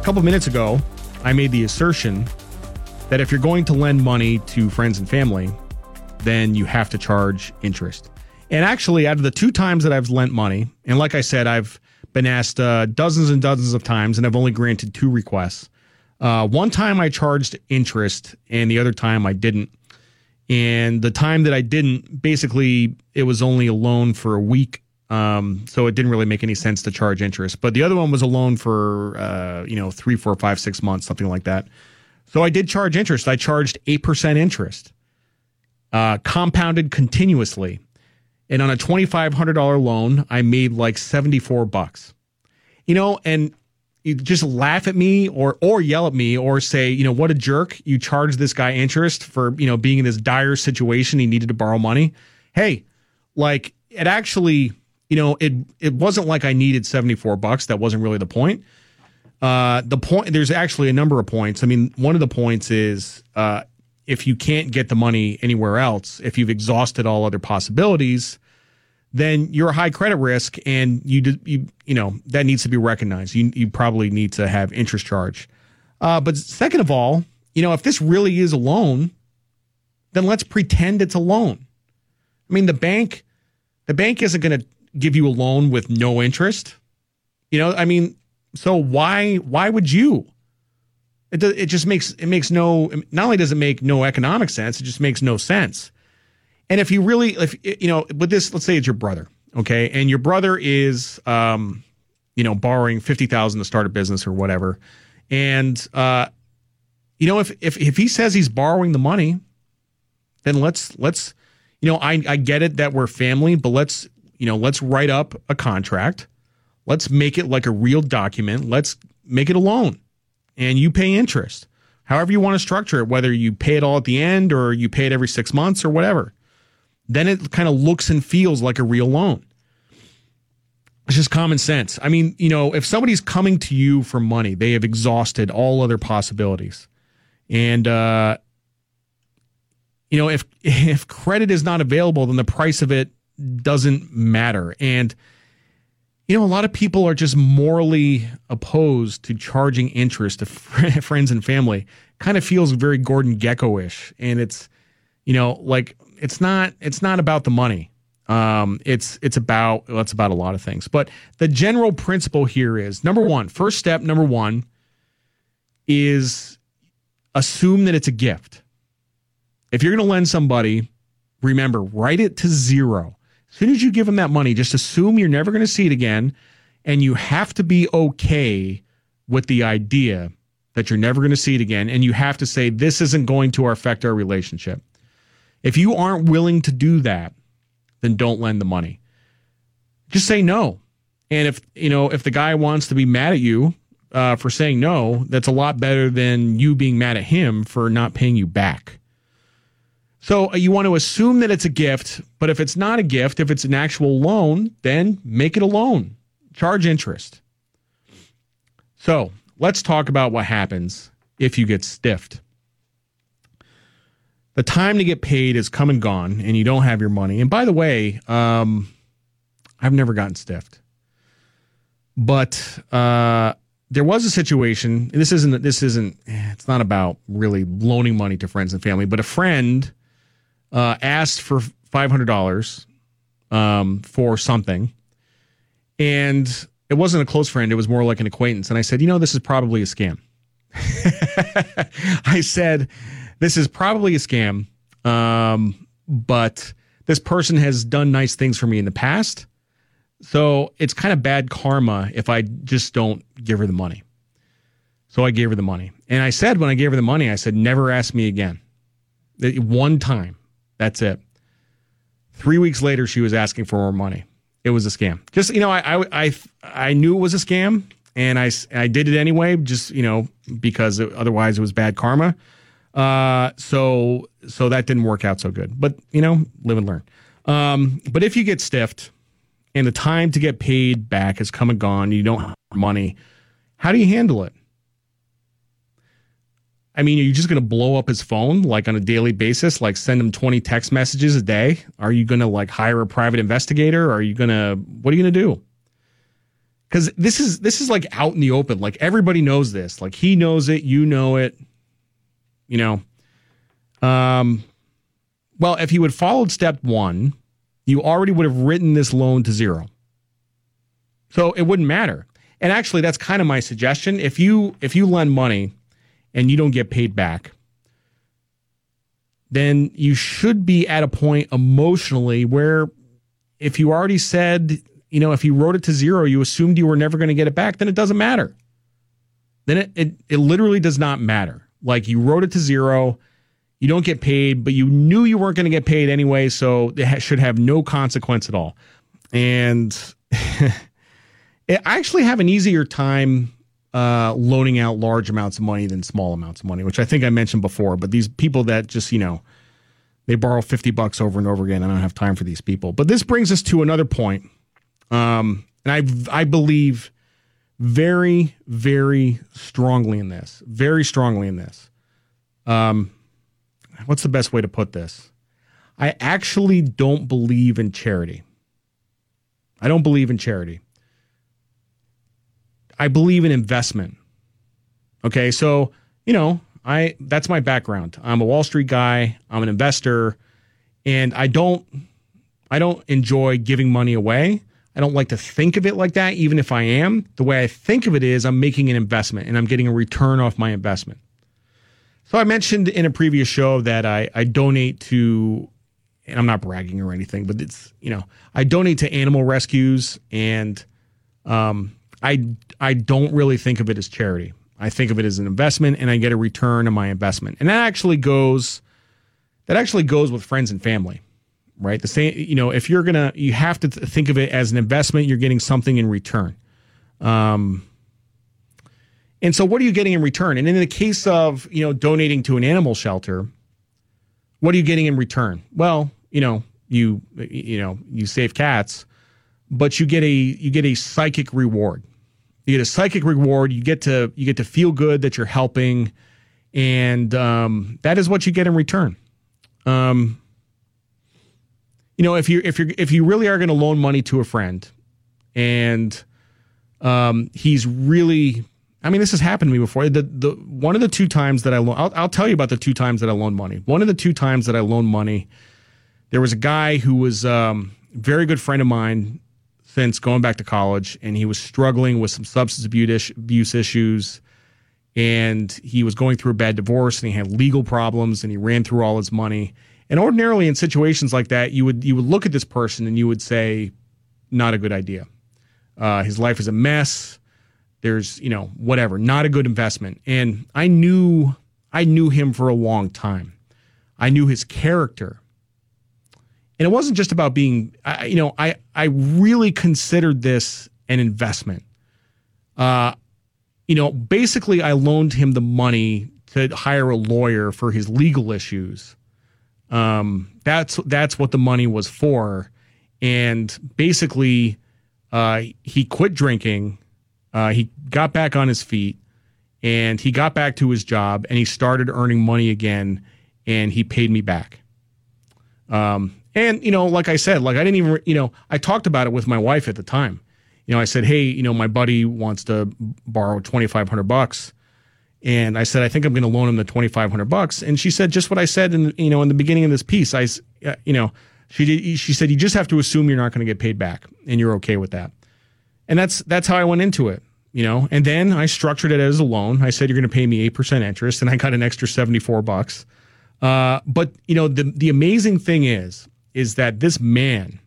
a couple minutes ago, I made the assertion that if you're going to lend money to friends and family, then you have to charge interest. And actually, out of the two times that I've lent money, and like I said, I've been asked uh, dozens and dozens of times, and I've only granted two requests. Uh, one time I charged interest, and the other time I didn't. And the time that I didn't, basically, it was only a loan for a week um, so it didn't really make any sense to charge interest. But the other one was a loan for uh, you know three, four, five, six months, something like that. So I did charge interest. I charged eight percent interest, uh, compounded continuously, and on a twenty five hundred dollar loan, I made like seventy four bucks. You know, and you just laugh at me or or yell at me or say, you know, what a jerk! You charged this guy interest for you know being in this dire situation. He needed to borrow money. Hey, like it actually you know, it it wasn't like I needed 74 bucks. That wasn't really the point. Uh, the point there's actually a number of points. I mean, one of the points is uh, if you can't get the money anywhere else, if you've exhausted all other possibilities, then you're a high credit risk, and you you you know that needs to be recognized. You you probably need to have interest charge. Uh, but second of all, you know, if this really is a loan, then let's pretend it's a loan. I mean, the bank the bank isn't going to give you a loan with no interest. You know, I mean, so why why would you? It it just makes it makes no not only does it make no economic sense, it just makes no sense. And if you really if you know, with this, let's say it's your brother, okay, and your brother is um, you know, borrowing fifty thousand to start a business or whatever, and uh, you know, if if if he says he's borrowing the money, then let's let's you know, I I get it that we're family, but let's you know, let's write up a contract. Let's make it like a real document. Let's make it a loan and you pay interest. However, you want to structure it, whether you pay it all at the end or you pay it every six months or whatever. Then it kind of looks and feels like a real loan. It's just common sense. I mean, you know, if somebody's coming to you for money, they have exhausted all other possibilities. And, uh, you know, if if credit is not available, then the price of it doesn't matter. And, you know, a lot of people are just morally opposed to charging interest to friends and family. Kind of feels very Gordon Gekko ish. And it's, you know, like it's not it's not about the money. Um, it's it's about well, it's about a lot of things. But the general principle here is number one, first step, number one, is assume that it's a gift. If you're going to lend somebody, remember, write it to zero. As soon as you give them that money, just assume you're never going to see it again. And you have to be okay with the idea that you're never going to see it again. And you have to say, this isn't going to affect our relationship. If you aren't willing to do that, then don't lend the money. Just say no. And if, you know, if the guy wants to be mad at you uh, for saying no, that's a lot better than you being mad at him for not paying you back. So uh, you want to assume that it's a gift, but if it's not a gift, if it's an actual loan, then make it a loan. Charge interest. So let's talk about what happens if you get stiffed. The time to get paid is come and gone, and you don't have your money. And by the way, um, I've never gotten stiffed, but uh, there was a situation. This isn't. This isn't. It's not about really loaning money to friends and family, but a friend uh, asked for five hundred dollars um, for something, and it wasn't a close friend; it was more like an acquaintance. And I said, you know, this is probably a scam. I said, this is probably a scam, um, but this person has done nice things for me in the past. So it's kind of bad karma if I just don't give her the money. So I gave her the money. And I said, when I gave her the money, I said, never ask me again. One time. That's it. Three weeks later, she was asking for more money. It was a scam. Just you know, I I I, I knew it was a scam, and I I did it anyway. Just you know, because it, otherwise it was bad karma. Uh, so so that didn't work out so good. But you know, live and learn. Um, but if you get stiffed, and the time to get paid back has come and gone, you don't have money. How do you handle it? I mean, are you just going to blow up his phone like on a daily basis, like send him 20 text messages a day? Are you going to like hire a private investigator? Are you going to, what are you going to do? because this is this is like out in the open. Like everybody knows this. Like he knows it, you know it. You know, um, well, if you would followed step one, you already would have written this loan to zero. So it wouldn't matter. And actually, that's kind of my suggestion. If you if you lend money and you don't get paid back, then you should be at a point emotionally where if you already said, you know, if you wrote it to zero, you assumed you were never going to get it back, then it doesn't matter. Then it, it, it literally does not matter. Like you wrote it to zero, you don't get paid, but you knew you weren't going to get paid anyway, so it should have no consequence at all. And I actually have an easier time uh, loaning out large amounts of money than small amounts of money, which I think I mentioned before. But these people that just, you know, they borrow 50 bucks over and over again. I don't have time for these people. But this brings us to another point. Um, and I, I believe very, very strongly in this, very strongly in this. Um, what's the best way to put this? I actually don't believe in charity. I don't believe in charity. I believe in investment. Okay, so, you know, I that's my background. I'm a Wall Street guy, I'm an investor, and I don't I don't enjoy giving money away. I don't like to think of it like that even if I am. The way I think of it is I'm making an investment and I'm getting a return off my investment. So I mentioned in a previous show that I, I donate to and I'm not bragging or anything, but it's you know, I donate to animal rescues and um I I don't really think of it as charity. I think of it as an investment and I get a return on my investment. And that actually goes that actually goes with friends and family. Right? The same you know, if you're going to you have to think of it as an investment, you're getting something in return. Um and so what are you getting in return? And in the case of, you know, donating to an animal shelter, what are you getting in return? Well, you know, you you know, you save cats, but you get a you get a psychic reward you get a psychic reward. You get to you get to feel good that you're helping, and um, that is what you get in return. Um, you know, if you if you if you really are going to loan money to a friend, and um, he's really, I mean, this has happened to me before. The the one of the two times that I loan, I'll, I'll tell you about the two times that I loaned money. One of the two times that I loaned money, there was a guy who was um, very good friend of mine since going back to college, and he was struggling with some substance abuse issues. And he was going through a bad divorce, and he had legal problems, and he ran through all his money. And ordinarily, in situations like that, you would you would look at this person and you would say, "Not a good idea. Uh, his life is a mess. There's you know whatever, not a good investment." And I knew I knew him for a long time. I knew his character and it wasn't just about being I, you know i i really considered this an investment. Uh you know basically i loaned him the money to hire a lawyer for his legal issues. Um that's that's what the money was for. And basically uh he quit drinking. Uh he got back on his feet and he got back to his job and he started earning money again and he paid me back. Um and, you know, like I said, like I didn't even, you know, I talked about it with my wife at the time. You know, I said, hey, you know, my buddy wants to borrow 2,500 bucks. And I said, I think I'm going to loan him the 2,500 bucks. And she said just what I said in, you know, in the beginning of this piece. I, uh, you know, she she said, you just have to assume you're not going to get paid back and you're okay with that. And that's, that's how I went into it, you know, and then I structured it as a loan. I said, you're going to pay me 8% interest and I got an extra 74 bucks. Uh, but you know, the, the amazing thing is, is that this man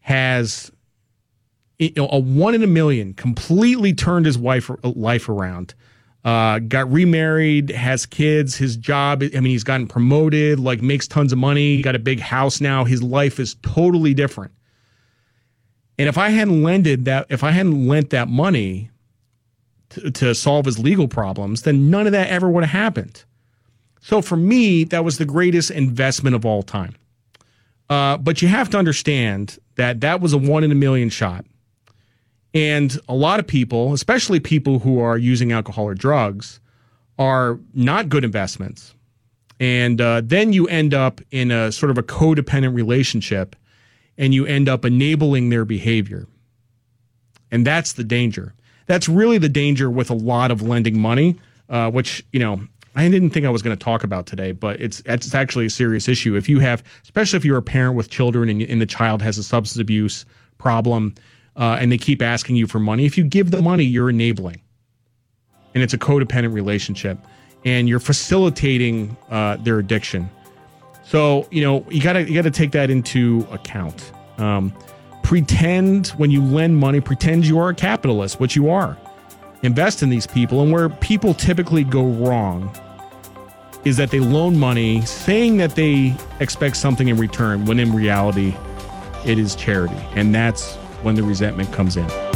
has you know, a one in a million completely turned his wife life around. Uh, got remarried, has kids, his job. I mean, he's gotten promoted, like makes tons of money, got a big house now. His life is totally different. And if I hadn't lended that, if I hadn't lent that money to, to solve his legal problems, then none of that ever would have happened. So for me, that was the greatest investment of all time. Uh, but you have to understand that that was a one in a million shot. And a lot of people, especially people who are using alcohol or drugs, are not good investments. And uh, then you end up in a sort of a codependent relationship and you end up enabling their behavior. And that's the danger. That's really the danger with a lot of lending money, uh, which, you know, I didn't think I was going to talk about today, but it's it's actually a serious issue. If you have, especially if you're a parent with children and, and the child has a substance abuse problem, uh, and they keep asking you for money, if you give the money, you're enabling, and it's a codependent relationship, and you're facilitating uh, their addiction. So you know you gotta you gotta take that into account. Um, pretend when you lend money, pretend you are a capitalist, which you are invest in these people. And where people typically go wrong is that they loan money saying that they expect something in return when in reality it is charity. And that's when the resentment comes in.